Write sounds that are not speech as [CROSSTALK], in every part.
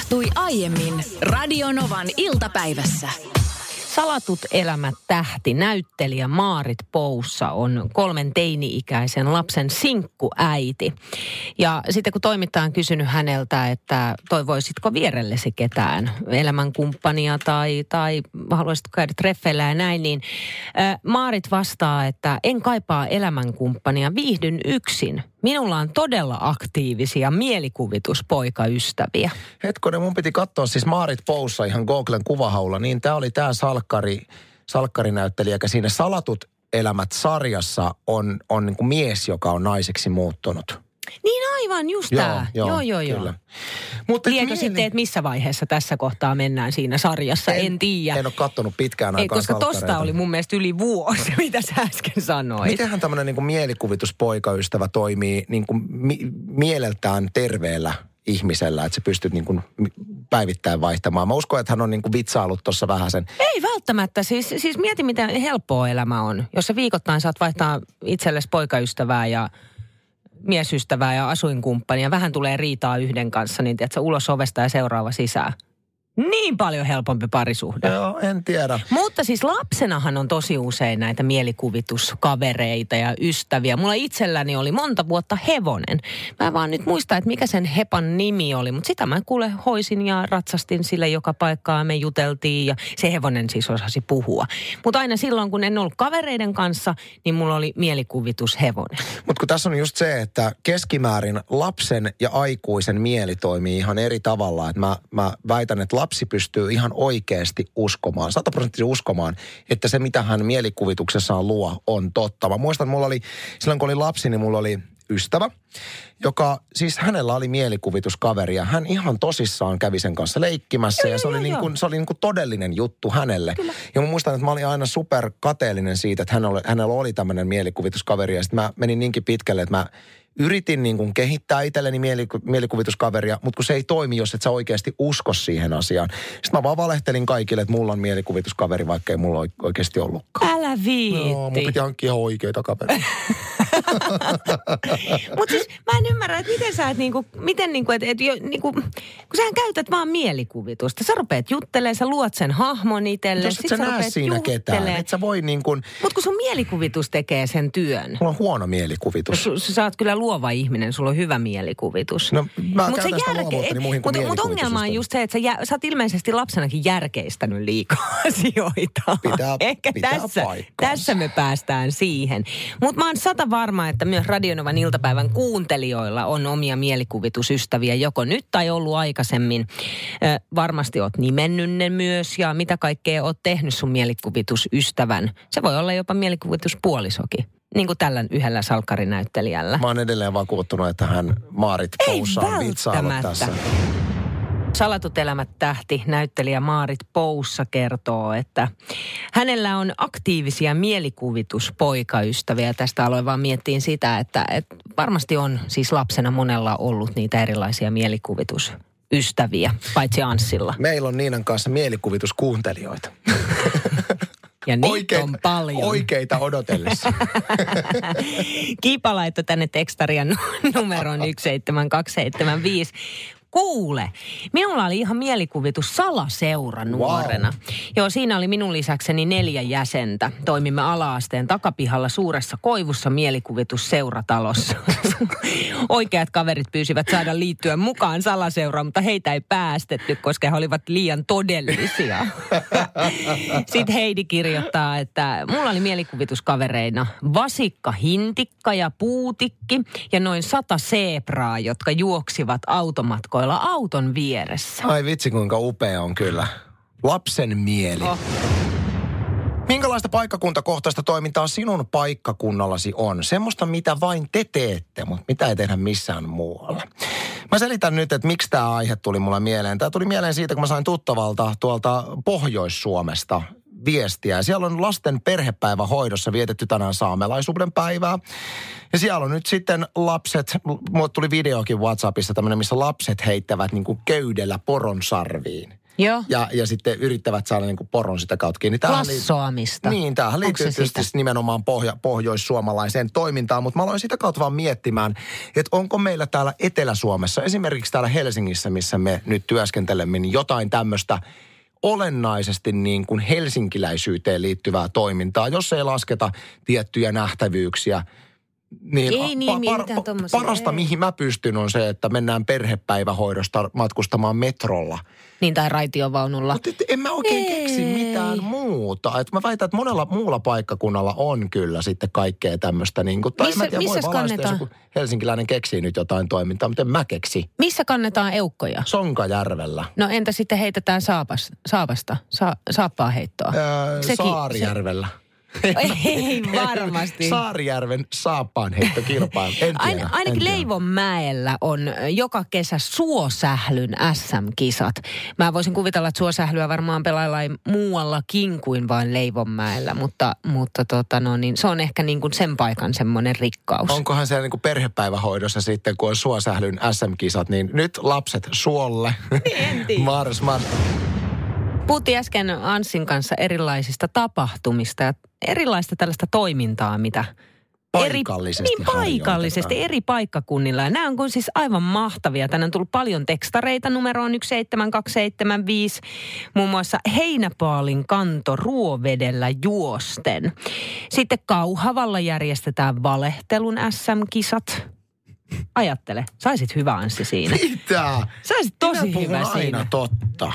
tapahtui aiemmin Radionovan iltapäivässä. Salatut elämät tähti näyttelijä Maarit Poussa on kolmen teini-ikäisen lapsen sinkkuäiti. Ja sitten kun toimittaja on kysynyt häneltä, että toivoisitko vierellesi ketään elämänkumppania tai, tai haluaisitko käydä treffeillä ja näin, niin Maarit vastaa, että en kaipaa elämänkumppania, viihdyn yksin. Minulla on todella aktiivisia mielikuvituspoikaystäviä. Hetkonen, mun piti katsoa siis Maarit Poussa ihan Googlen kuvahaulla, niin tämä oli tämä salkkari, salkkarinäyttelijä, joka siinä Salatut elämät sarjassa on, on niin kuin mies, joka on naiseksi muuttunut. Niin aivan, just tämä. Joo, joo, joo. joo. Kyllä. Mutta Tiedätkö mieli- sitten, että missä vaiheessa tässä kohtaa mennään siinä sarjassa? En, en tiedä. En ole kattonut pitkään Ei, aikaan koska tosta oli mun mielestä yli vuosi, [LAUGHS] mitä sä äsken sanoit. Mitenhän tämmöinen niin mielikuvituspoikaystävä toimii niin kuin mi- mieleltään terveellä ihmisellä, että sä pystyt niin kuin päivittäin vaihtamaan. Mä uskon, että hän on niin kuin vitsaillut tuossa vähän sen. Ei välttämättä. Siis, siis mieti, miten helppoa elämä on. Jos sä viikoittain saat vaihtaa itsellesi poikaystävää ja miesystävää ja asuinkumppania. Vähän tulee riitaa yhden kanssa, niin tiedät, sä ulos ovesta ja seuraava sisään. Niin paljon helpompi parisuhde. Joo, en tiedä. Mutta siis lapsenahan on tosi usein näitä mielikuvituskavereita ja ystäviä. Mulla itselläni oli monta vuotta hevonen. Mä en vaan nyt muista, että mikä sen hepan nimi oli, mutta sitä mä kuule hoisin ja ratsastin sille joka paikkaa. Me juteltiin ja se hevonen siis osasi puhua. Mutta aina silloin, kun en ollut kavereiden kanssa, niin mulla oli mielikuvitushevonen. Mutta kun tässä on just se, että keskimäärin lapsen ja aikuisen mieli toimii ihan eri tavalla. Että mä, mä väitän, että lapsi pystyy ihan oikeasti uskomaan, sataprosenttisesti uskomaan, että se mitä hän mielikuvituksessaan luo on totta. Mä muistan, mulla oli, silloin kun oli lapsi, niin mulla oli ystävä, joka, siis hänellä oli mielikuvituskaveri ja hän ihan tosissaan kävi sen kanssa leikkimässä Joo, ja se joo, oli, niin joo. kuin, se oli niin kuin todellinen juttu hänelle. Kyllä. Ja mä muistan, että mä olin aina super kateellinen siitä, että hänellä, hänellä oli tämmöinen mielikuvituskaveri ja sitten mä menin niinkin pitkälle, että mä yritin niin kuin kehittää itselleni mieliku- mielikuvituskaveria, mutta kun se ei toimi, jos et sä oikeasti usko siihen asiaan. Sitten mä vaan valehtelin kaikille, että mulla on mielikuvituskaveri, vaikka ei mulla oi- oikeasti ollutkaan. Älä viitti. Joo, mun piti hankkia ihan oikeita kavereita. [LAUGHS] [LAUGHS] Mutta siis mä en ymmärrä, että miten sä et niinku, miten niinku, että et, jo, niinku, kun sähän käytät vaan mielikuvitusta. Sä rupeat juttelemaan, sä luot sen hahmon itselle. jos et sä näe siinä ketään, et sä voi niin kuin, Mutta kun sun mielikuvitus tekee sen työn. mulla on huono mielikuvitus. Su, sä oot kyllä luova ihminen, sulla on hyvä mielikuvitus. No, mä Mut käytän sitä luovuuttani muihin kuin Mutta ongelma on just se, että sä, jä, sä oot ilmeisesti lapsenakin järkeistänyt liikaa [LAUGHS] asioita. Pitää- Ehkä pitää tässä, paikkansa. tässä me päästään siihen. Mutta mä oon sata varma, että myös Radionovan iltapäivän kuuntelijoilla on omia mielikuvitusystäviä, joko nyt tai ollut aikaisemmin. Ö, varmasti oot nimennyt ne myös ja mitä kaikkea oot tehnyt sun mielikuvitusystävän. Se voi olla jopa mielikuvituspuolisokin. Niin kuin tällä yhdellä salkkarinäyttelijällä. Mä oon edelleen vakuuttunut, että hän Maarit Ei Poussa on vitsaillut välttämättä. tässä. Salatut elämät tähti näyttelijä Maarit Poussa kertoo, että hänellä on aktiivisia mielikuvituspoikaystäviä. Tästä aloin vaan miettiin sitä, että, että varmasti on siis lapsena monella ollut niitä erilaisia mielikuvitusystäviä, paitsi Anssilla. Meillä on Niinan kanssa mielikuvituskuuntelijoita. [LAUGHS] Ja niitä Oikeita- on paljon. Oikeita odotellessa. [LAUGHS] Kiipa laittoi tänne tekstarian nu- numeron 17275. Kuule, minulla oli ihan mielikuvitus salaseura nuorena. Joo, siinä oli minun lisäkseni neljä jäsentä. Toimimme alaasteen takapihalla suuressa koivussa mielikuvitusseuratalossa. [LAUGHS] Oikeat kaverit pyysivät saada liittyä mukaan salaseuraan, mutta heitä ei päästetty, koska he olivat liian todellisia. [LAUGHS] Sitten Heidi kirjoittaa, että mulla oli mielikuvituskavereina vasikka, hintikka ja puutikki ja noin sata seepraa, jotka juoksivat automatkoilla auton vieressä. Ai vitsi, kuinka upea on kyllä. Lapsen mieli. Oh. Minkälaista paikkakuntakohtaista toimintaa sinun paikkakunnallasi on? Semmoista, mitä vain te teette, mutta mitä ei tehdä missään muualla. Mä selitän nyt, että miksi tämä aihe tuli mulle mieleen. Tämä tuli mieleen siitä, kun mä sain tuttavalta tuolta Pohjois-Suomesta viestiä. Ja Siellä on lasten perhepäivähoidossa vietetty tänään saamelaisuuden päivää. Ja siellä on nyt sitten lapset, mulle tuli videokin WhatsAppissa tämmöinen, missä lapset heittävät niin kuin köydellä poron sarviin. Joo. Ja, ja sitten yrittävät saada niin poron sitä kautta kiinni. Tämähän Lassoamista. Niin, tämähän liittyy tietysti sitä? nimenomaan pohja, pohjoissuomalaiseen toimintaan, mutta mä aloin sitä kautta vaan miettimään, että onko meillä täällä Etelä-Suomessa, esimerkiksi täällä Helsingissä, missä me nyt työskentelemme, niin jotain tämmöistä olennaisesti niin kuin helsinkiläisyyteen liittyvää toimintaa, jos ei lasketa tiettyjä nähtävyyksiä. Niin, Ei niin, mitään tommosia, parasta, ei. mihin mä pystyn, on se, että mennään perhepäivähoidosta matkustamaan metrolla. Niin, tai raitiovaunulla. Mutta en mä oikein Ei. keksi mitään muuta. Et mä väitän, että monella muulla paikkakunnalla on kyllä sitten kaikkea tämmöistä. Niin kuin, tai Missä- tiedä, jos kannetaan? joku helsinkiläinen keksii nyt jotain toimintaa, mutta en mä keksi. Missä kannetaan eukkoja? Sonkajärvellä. No entä sitten heitetään saapas, saapasta, sa, saappaa heittoa? Öö, Sekin- Saarijärvellä. Ei [LAUGHS] varmasti. Saarijärven saappaanheittokilpailu. En tiedä, Ain, en ainakin tiedä. Leivonmäellä on joka kesä Suosählyn SM-kisat. Mä voisin kuvitella, että Suosählyä varmaan pelaillaan muuallakin kuin vain Leivonmäellä, mutta, mutta tota no, niin se on ehkä niin kuin sen paikan semmoinen rikkaus. Onkohan siellä niin kuin perhepäivähoidossa sitten, kun on Suosählyn SM-kisat, niin nyt lapset suolle. en tiedä. [LAUGHS] mars, mars. Puhuttiin äsken Anssin kanssa erilaisista tapahtumista ja erilaista tällaista toimintaa, mitä Paikallisesti eri, niin paikallisesti eri paikkakunnilla. Ja nämä on kuin siis aivan mahtavia. Tänne on tullut paljon tekstareita numeroon 17275. Muun muassa Heinäpaalin kanto Ruovedellä juosten. Sitten Kauhavalla järjestetään valehtelun SM-kisat. Ajattele, saisit hyvä Anssi siinä. Mitä? Saisit tosi Minä hyvä aina siinä. totta.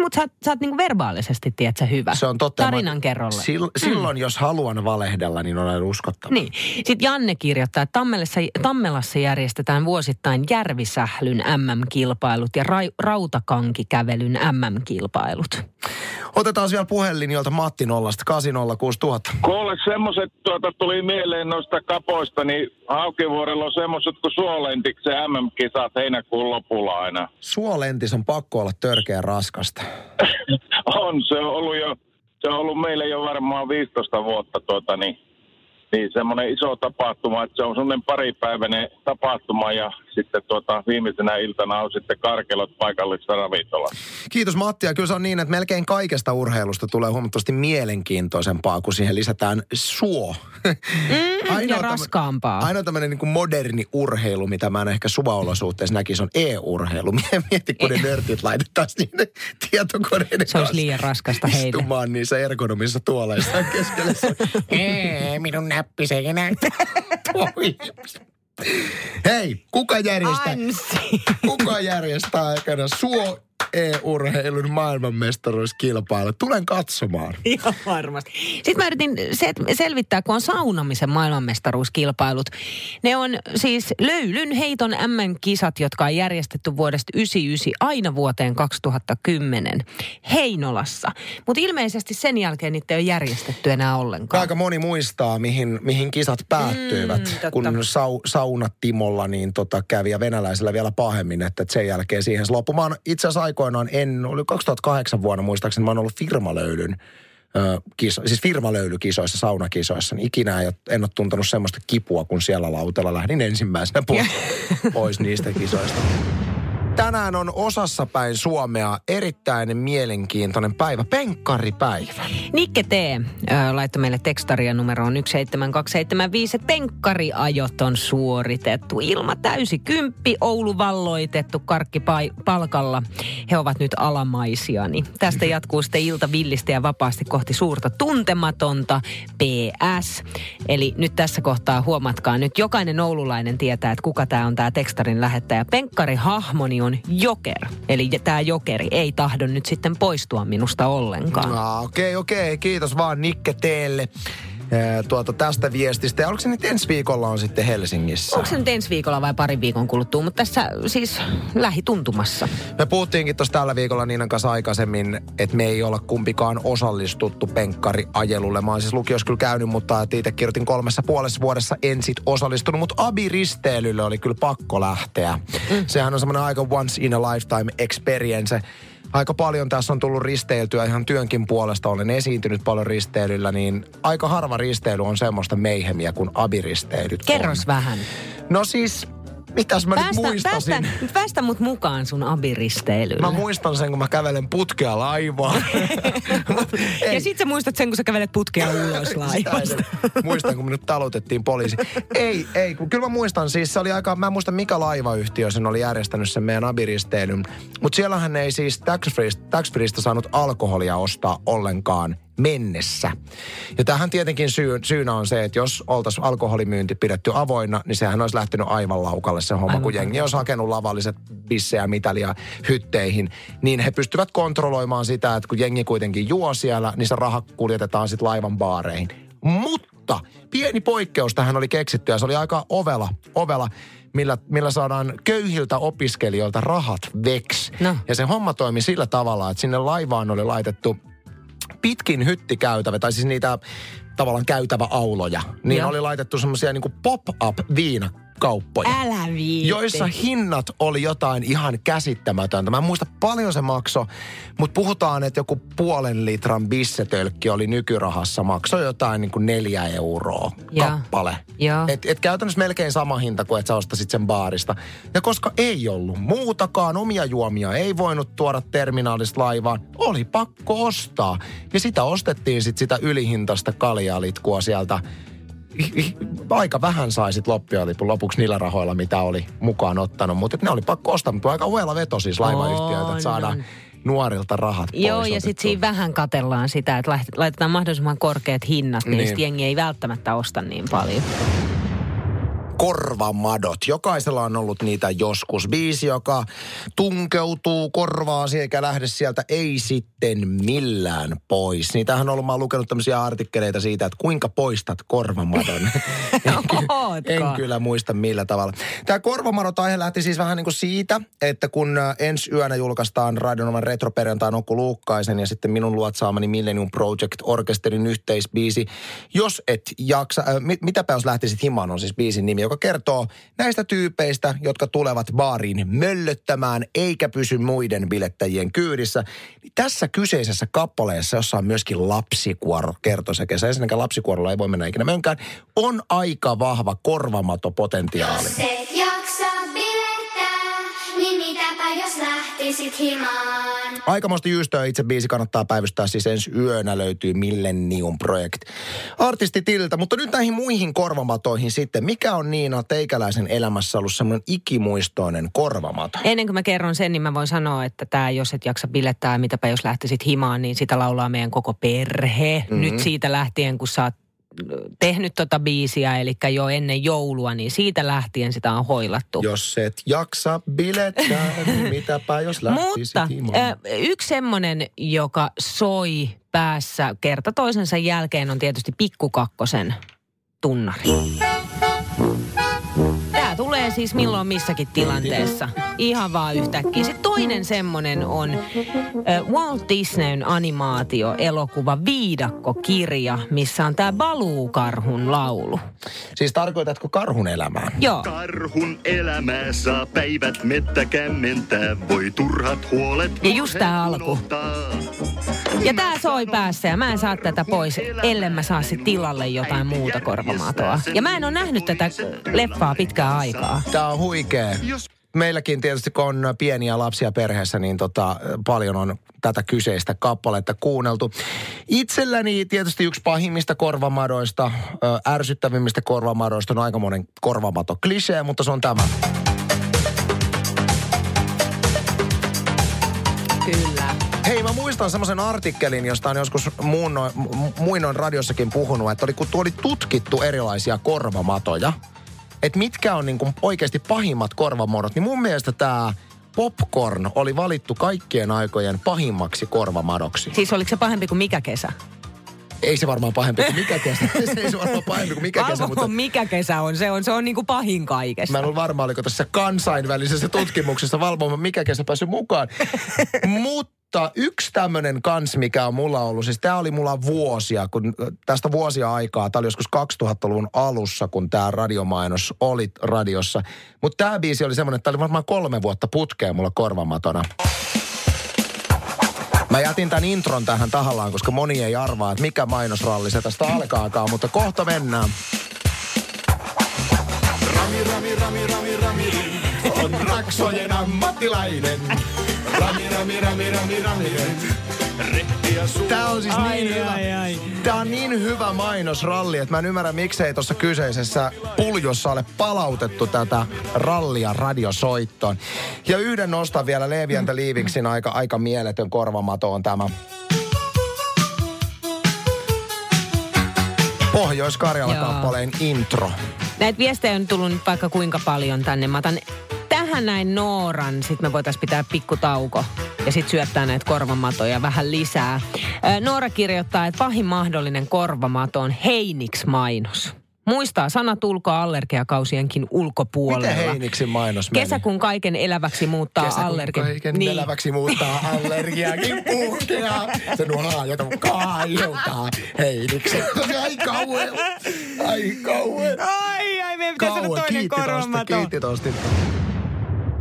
Mutta sä, sä oot niinku verbaalisesti, tiedätkö, hyvä. Se on totta. Tarinan kerrolle. Sil, silloin, jos haluan valehdella, niin olen uskottava. Niin. Sitten Janne kirjoittaa, että Tammelassa, Tammelassa järjestetään vuosittain Järvisählyn MM-kilpailut ja ra, Rautakankikävelyn MM-kilpailut. Otetaan vielä puhelinjolta Matti Nollasta 806000. Kuule, semmoset tuota, tuli mieleen noista kapoista, niin Haukivuorella on semmoset kuin Suolentiksen MM-kisat heinäkuun lopulla aina. Suolentis on pakko olla törkeä raskasta. [LAUGHS] On, se on ollut jo, se on ollut meille jo varmaan 15 vuotta tuota, niin, niin semmoinen iso tapahtuma, että se on semmoinen paripäiväinen tapahtuma ja sitten tuota, viimeisenä iltana on sitten karkelot paikallisessa ravintolassa. Kiitos Matti. Ja kyllä se on niin, että melkein kaikesta urheilusta tulee huomattavasti mielenkiintoisempaa, kun siihen lisätään suo. Mm, ja raskaampaa. Ainoa tämmöinen niin kuin moderni urheilu, mitä mä en ehkä suvaolosuhteessa näkisi, on e-urheilu. [LAUGHS] Mieti, kun ne nörtit laitetaan sinne tietokoneiden Se olisi liian raskasta heille. Istumaan niissä ergonomisissa tuoleissa [LAUGHS] keskellä. [LAUGHS] Ei, minun näppi se ei enää toimi. Hei, kuka järjestää, kuka järjestää aikana suo e-urheilun maailmanmestaruuskilpailu? Tulen katsomaan. [LAUGHS] Ihan varmasti. Sitten mä yritin se, selvittää, kun on saunamisen maailmanmestaruuskilpailut. Ne on siis löylyn heiton MM-kisat, jotka on järjestetty vuodesta 1999 aina vuoteen 2010 Heinolassa. Mutta ilmeisesti sen jälkeen niitä ei ole järjestetty enää ollenkaan. Aika moni muistaa, mihin, mihin kisat päättyivät, Mm, totta. kun sau, saunat Timolla niin tota, kävi ja venäläisellä vielä pahemmin, että sen jälkeen siihen oon itse asiassa aikoinaan, en, oli 2008 vuonna muistaakseni, mä oon ollut firmalöylyn kiso, siis firmalöylykisoissa, saunakisoissa, niin ikinä ei, oo- en ole tuntenut semmoista kipua, kun siellä lautella lähdin ensimmäisenä [LAUGHS] pois, pois niistä kisoista. Tänään on osassa päin Suomea erittäin mielenkiintoinen päivä, penkkaripäivä. Nikke T. Ö, laittoi meille tekstaria numeroon 17275, että penkkariajot on suoritettu. Ilma täysi kymppi, Oulu valloitettu, karkki pai- palkalla. He ovat nyt alamaisia. Niin tästä [LAUGHS] jatkuu sitten ilta villistä ja vapaasti kohti suurta tuntematonta PS. Eli nyt tässä kohtaa huomatkaa, nyt jokainen oululainen tietää, että kuka tämä on tämä tekstarin lähettäjä. Penkkarihahmoni on Joker. Eli tämä Jokeri ei tahdo nyt sitten poistua minusta ollenkaan. Ah, Okei, okei. Kiitos vaan Nikke teille eh, tuota, tästä viestistä. Ja oliko se nyt ensi viikolla on sitten Helsingissä? Onko se nyt ensi viikolla vai parin viikon kuluttua, mutta tässä siis lähituntumassa. Me puhuttiinkin tuossa tällä viikolla Niinan kanssa aikaisemmin, että me ei olla kumpikaan osallistuttu penkkariajelulle. Mä oon siis lukiossa kyllä käynyt, mutta itse kirjoitin kolmessa puolessa vuodessa en sit osallistunut. Mutta Abi-risteilylle oli kyllä pakko lähteä. Mm. Sehän on semmoinen aika once in a lifetime experience. Aika paljon tässä on tullut risteiltyä ihan työnkin puolesta. Olen esiintynyt paljon risteilyllä, niin aika harva risteily on semmoista meihemiä kuin abiristeilyt on. Kerros vähän. No siis, mitäs mä Päästä, nyt muistasin? päästä, päästä mut mukaan sun abiristeilylle. Mä muistan sen, kun mä kävelen putkea laivaa. Mut [LAUGHS] ei. ja sit sä muistat sen, kun sä kävelet putkea ulos laivasta. muistan, kun minut talutettiin poliisi. ei, ei, kun kyllä mä muistan siis, se oli aika, mä en muista mikä laivayhtiö sen oli järjestänyt sen meidän abiristeilyn. Mutta siellähän ei siis tax-freeista, tax-freeista saanut alkoholia ostaa ollenkaan mennessä. Ja tähän tietenkin syy, syynä on se, että jos oltaisiin alkoholimyynti pidetty avoinna, niin sehän olisi lähtenyt aivan laukalle se homma, Aivan kun jengi olisi hakenut lavalliset bissejä, mitalia hytteihin, niin he pystyvät kontrolloimaan sitä, että kun jengi kuitenkin juo siellä, niin se raha kuljetetaan sitten laivan baareihin. Mutta pieni poikkeus tähän oli keksitty ja se oli aika ovela, ovela millä, millä saadaan köyhiltä opiskelijoilta rahat veks. No. Ja se homma toimi sillä tavalla, että sinne laivaan oli laitettu pitkin hyttikäytävä, tai siis niitä tavallaan käytäväauloja, niin Joo. oli laitettu semmoisia niin pop-up viinakauppoja. Älä viitti. Joissa hinnat oli jotain ihan käsittämätöntä. Mä en muista paljon se makso, mutta puhutaan, että joku puolen litran bissetölkki oli nykyrahassa maksoi jotain niin kuin neljä euroa Joo. kappale. Joo. Et, et käytännössä melkein sama hinta kuin että sä ostasit sen baarista. Ja koska ei ollut muutakaan, omia juomia ei voinut tuoda terminaalista laivaan, oli pakko ostaa. Ja sitä ostettiin sitten sitä ylihintasta kaljalitkua sieltä aika vähän saisit loppiolipun lopuksi niillä rahoilla, mitä oli mukaan ottanut. Mutta ne oli pakko ostaa, mutta aika uella veto siis laivayhtiöitä, että saadaan on. nuorilta rahat pois Joo, ja sitten siinä vähän katellaan sitä, että lait- laitetaan mahdollisimman korkeat hinnat, niin, Niin. niin. jengi ei välttämättä osta niin paljon. Korvamadot. Jokaisella on ollut niitä joskus. Biisi, joka tunkeutuu korvaasi eikä lähde sieltä ei sitten millään pois. Niitähän on ollut, mä lukenut tämmöisiä artikkeleita siitä, että kuinka poistat korvamadon. [LAUGHS] en, en kyllä muista millä tavalla. Tämä korvamadot aihe lähti siis vähän niin kuin siitä, että kun ensi yönä julkaistaan Radionovan retroperjantain Okku Luukkaisen ja sitten minun luotsaamani Millennium Project Orkesterin yhteisbiisi. Jos et jaksa, äh, mit, mitäpä jos lähtisit himaan on siis biisin nimi, joka kertoo näistä tyypeistä, jotka tulevat baariin möllöttämään eikä pysy muiden bilettäjien kyydissä. Niin tässä kyseisessä kappaleessa, jossa on myöskin lapsikuoro kertosäkeessä, ensinnäkään lapsikuorolla ei voi mennä ikinä mönkään, on aika vahva korvamatopotentiaali. Jos et lähtisit himaan? Aikamoista jyystöä itse biisi kannattaa päivystää, siis ensi yönä löytyy Millennium Project artistitililtä. Mutta nyt näihin muihin korvamatoihin sitten. Mikä on Niina teikäläisen elämässä ollut semmoinen ikimuistoinen korvamato? Ennen kuin mä kerron sen, niin mä voin sanoa, että tämä jos et jaksa bilettää, mitäpä jos lähtisit himaan, niin sitä laulaa meidän koko perhe. Mhm. Mm-hmm. Nyt siitä lähtien, kun sä oot tehnyt tota biisiä, eli jo ennen joulua, niin siitä lähtien sitä on hoilattu. Jos et jaksa bilettää, [LAUGHS] niin mitäpä jos lähtisit Mutta ö, yksi semmoinen, joka soi päässä kerta toisensa jälkeen, on tietysti pikkukakkosen tunnari. Tulee siis milloin missäkin tilanteessa. Ihan vaan yhtäkkiä. Sitten toinen semmonen on äh, Walt Disneyn animaatio-elokuva Viidakko-kirja, missä on tämä Baluu-karhun laulu. Siis tarkoitatko karhun elämää? Joo. Karhun elämää saa päivät mettä kämmentää, voi turhat huolet Ja just tää alku. Ja tää soi päässä ja mä en saa tätä pois, ellen mä saa sit tilalle jotain muuta korvamatoa. Ja mä en ole nähnyt tätä leffaa pitkään aikaa. Tämä on huikea. Meilläkin tietysti, kun on pieniä lapsia perheessä, niin tota, paljon on tätä kyseistä kappaletta kuunneltu. Itselläni tietysti yksi pahimmista korvamadoista, ö, ärsyttävimmistä korvamadoista on aikamoinen korvamato klisee, mutta se on tämä. Kyllä. Hei, mä muistan semmoisen artikkelin, josta on joskus muunnoin, mu- muinoin radiossakin puhunut, että oli, kun oli tutkittu erilaisia korvamatoja, että mitkä on niin kuin oikeasti pahimmat korvamuodot, niin mun mielestä tämä popcorn oli valittu kaikkien aikojen pahimmaksi korvamadoksi. Siis oliko se pahempi kuin mikä kesä? Ei se varmaan pahempi kuin mikä kesä. [LAUGHS] se ei se varmaan pahempi kuin mikä kesä, mutta mikä kesä on, se on, se on niinku pahin kaikesta. mä en ole varma, oliko tässä kansainvälisessä tutkimuksessa valvomaan, mikä kesä päässyt mukaan. [LAUGHS] Mutta yksi tämmöinen kans, mikä on mulla ollut, siis tämä oli mulla vuosia, kun tästä vuosia aikaa, tämä oli joskus 2000-luvun alussa, kun tämä radiomainos oli radiossa. Mutta tämä biisi oli semmoinen, että tämä oli varmaan kolme vuotta putkeen mulla korvamatona. Mä jätin tämän intron tähän tahallaan, koska moni ei arvaa, että mikä mainosralli se tästä alkaakaan, mutta kohta mennään. Rami, rami, rami, rami, rami, Taksojen ammattilainen. Rami, rami, rami, rami, rami. Tää on siis Ai, niin hyvä. ai, ai. Tää on niin hyvä mainosralli, että mä en ymmärrä miksei tuossa kyseisessä puljossa ole palautettu tätä rallia radiosoittoon. Ja yhden nostan vielä the Leavingsin aika, aika mieletön korvamato on tämä. Pohjois-Karjala-kappaleen intro. Näitä viestejä on tullut vaikka kuinka paljon tänne. Mä otan tähän näin Nooran, sit me voitaisiin pitää pikkutauko ja sitten syöttää näitä korvamatoja vähän lisää. Ää, Noora kirjoittaa, että pahin mahdollinen korvamato on Heiniks-mainos. Muistaa sanat ulkoallergiakausienkin ulkopuolella. Miten Heiniksin mainos meni? Kesäkuun kaiken eläväksi muuttaa Kesä, kun allergia. kaiken niin. eläväksi muuttaa allergiakin [LAUGHS] puhkeaa. Se nuhaa ja kaiutaa Heiniksen. Ai kauan. Ai kauan. Ai, ai, meidän pitäisi toinen korvamato. kiitti tosta.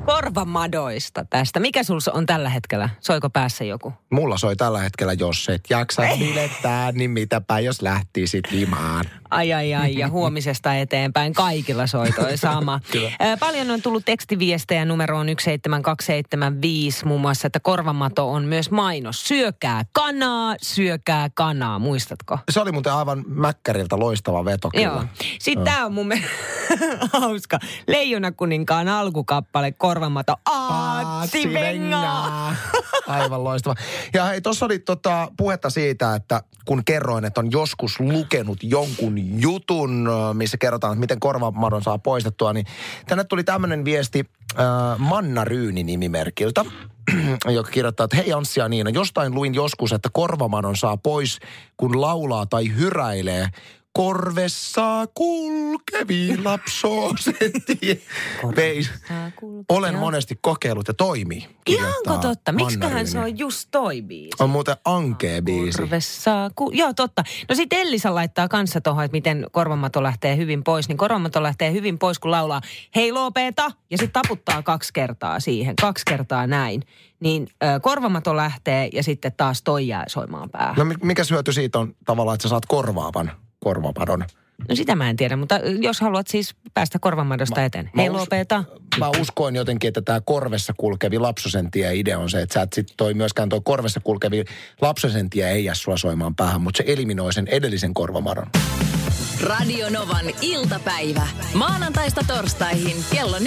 Korvamadoista tästä. Mikä sul on tällä hetkellä? Soiko päässä joku? Mulla soi tällä hetkellä, jos et jaksa bilettää, niin mitäpä jos lähtisit himaan. Ai ai ai ja huomisesta eteenpäin kaikilla soitoi sama. [LAUGHS] Paljon on tullut tekstiviestejä numeroon 17275 muun muassa, että korvamato on myös mainos. Syökää kanaa, syökää kanaa, muistatko? Se oli muuten aivan Mäkkäriltä loistava veto kyllä. Joo. Sitten tämä on mun mielestä [LAUGHS] hauska. Leijona kuninkaan alkukappale, korvamato. Aatsi vengaa. [LAUGHS] Aivan loistava. Ja hei, tuossa oli tota puhetta siitä, että kun kerroin, että on joskus lukenut jonkun jutun, missä kerrotaan, että miten korvamadon saa poistettua, niin tänne tuli tämmöinen viesti äh, Manna Ryyni nimimerkiltä, [CLEARS THROAT] joka kirjoittaa, että hei Anssi ja Niina, jostain luin joskus, että korvamadon saa pois, kun laulaa tai hyräilee korvessa kulkevi. Veis. kulkee. Olen Joo. monesti kokeillut ja toimii. Ihanko totta? Miksiköhän se on just toi biisi? On muuten ankee biisi. Korvessa, ku, joo totta. No sitten Ellisa laittaa kanssa tuohon, että miten korvamato lähtee hyvin pois. Niin korvamato lähtee hyvin pois, kun laulaa hei lopeta ja sitten taputtaa kaksi kertaa siihen. Kaksi kertaa näin. Niin ö, korvamato lähtee ja sitten taas toi jää soimaan päähän. No mi- mikä hyöty siitä on tavallaan, että sä saat korvaavan korvapadon? No sitä mä en tiedä, mutta jos haluat siis päästä korvamadosta eteen. mä Hei us- lopeta. Mä uskoin jotenkin, että tämä korvessa kulkevi lapsosentie idea on se, että sä et sit toi myöskään toi korvessa kulkevi lapsosentie ei jää sua soimaan päähän, mutta se eliminoi sen edellisen korvamadon. Radio Novan iltapäivä. Maanantaista torstaihin kello 14.18.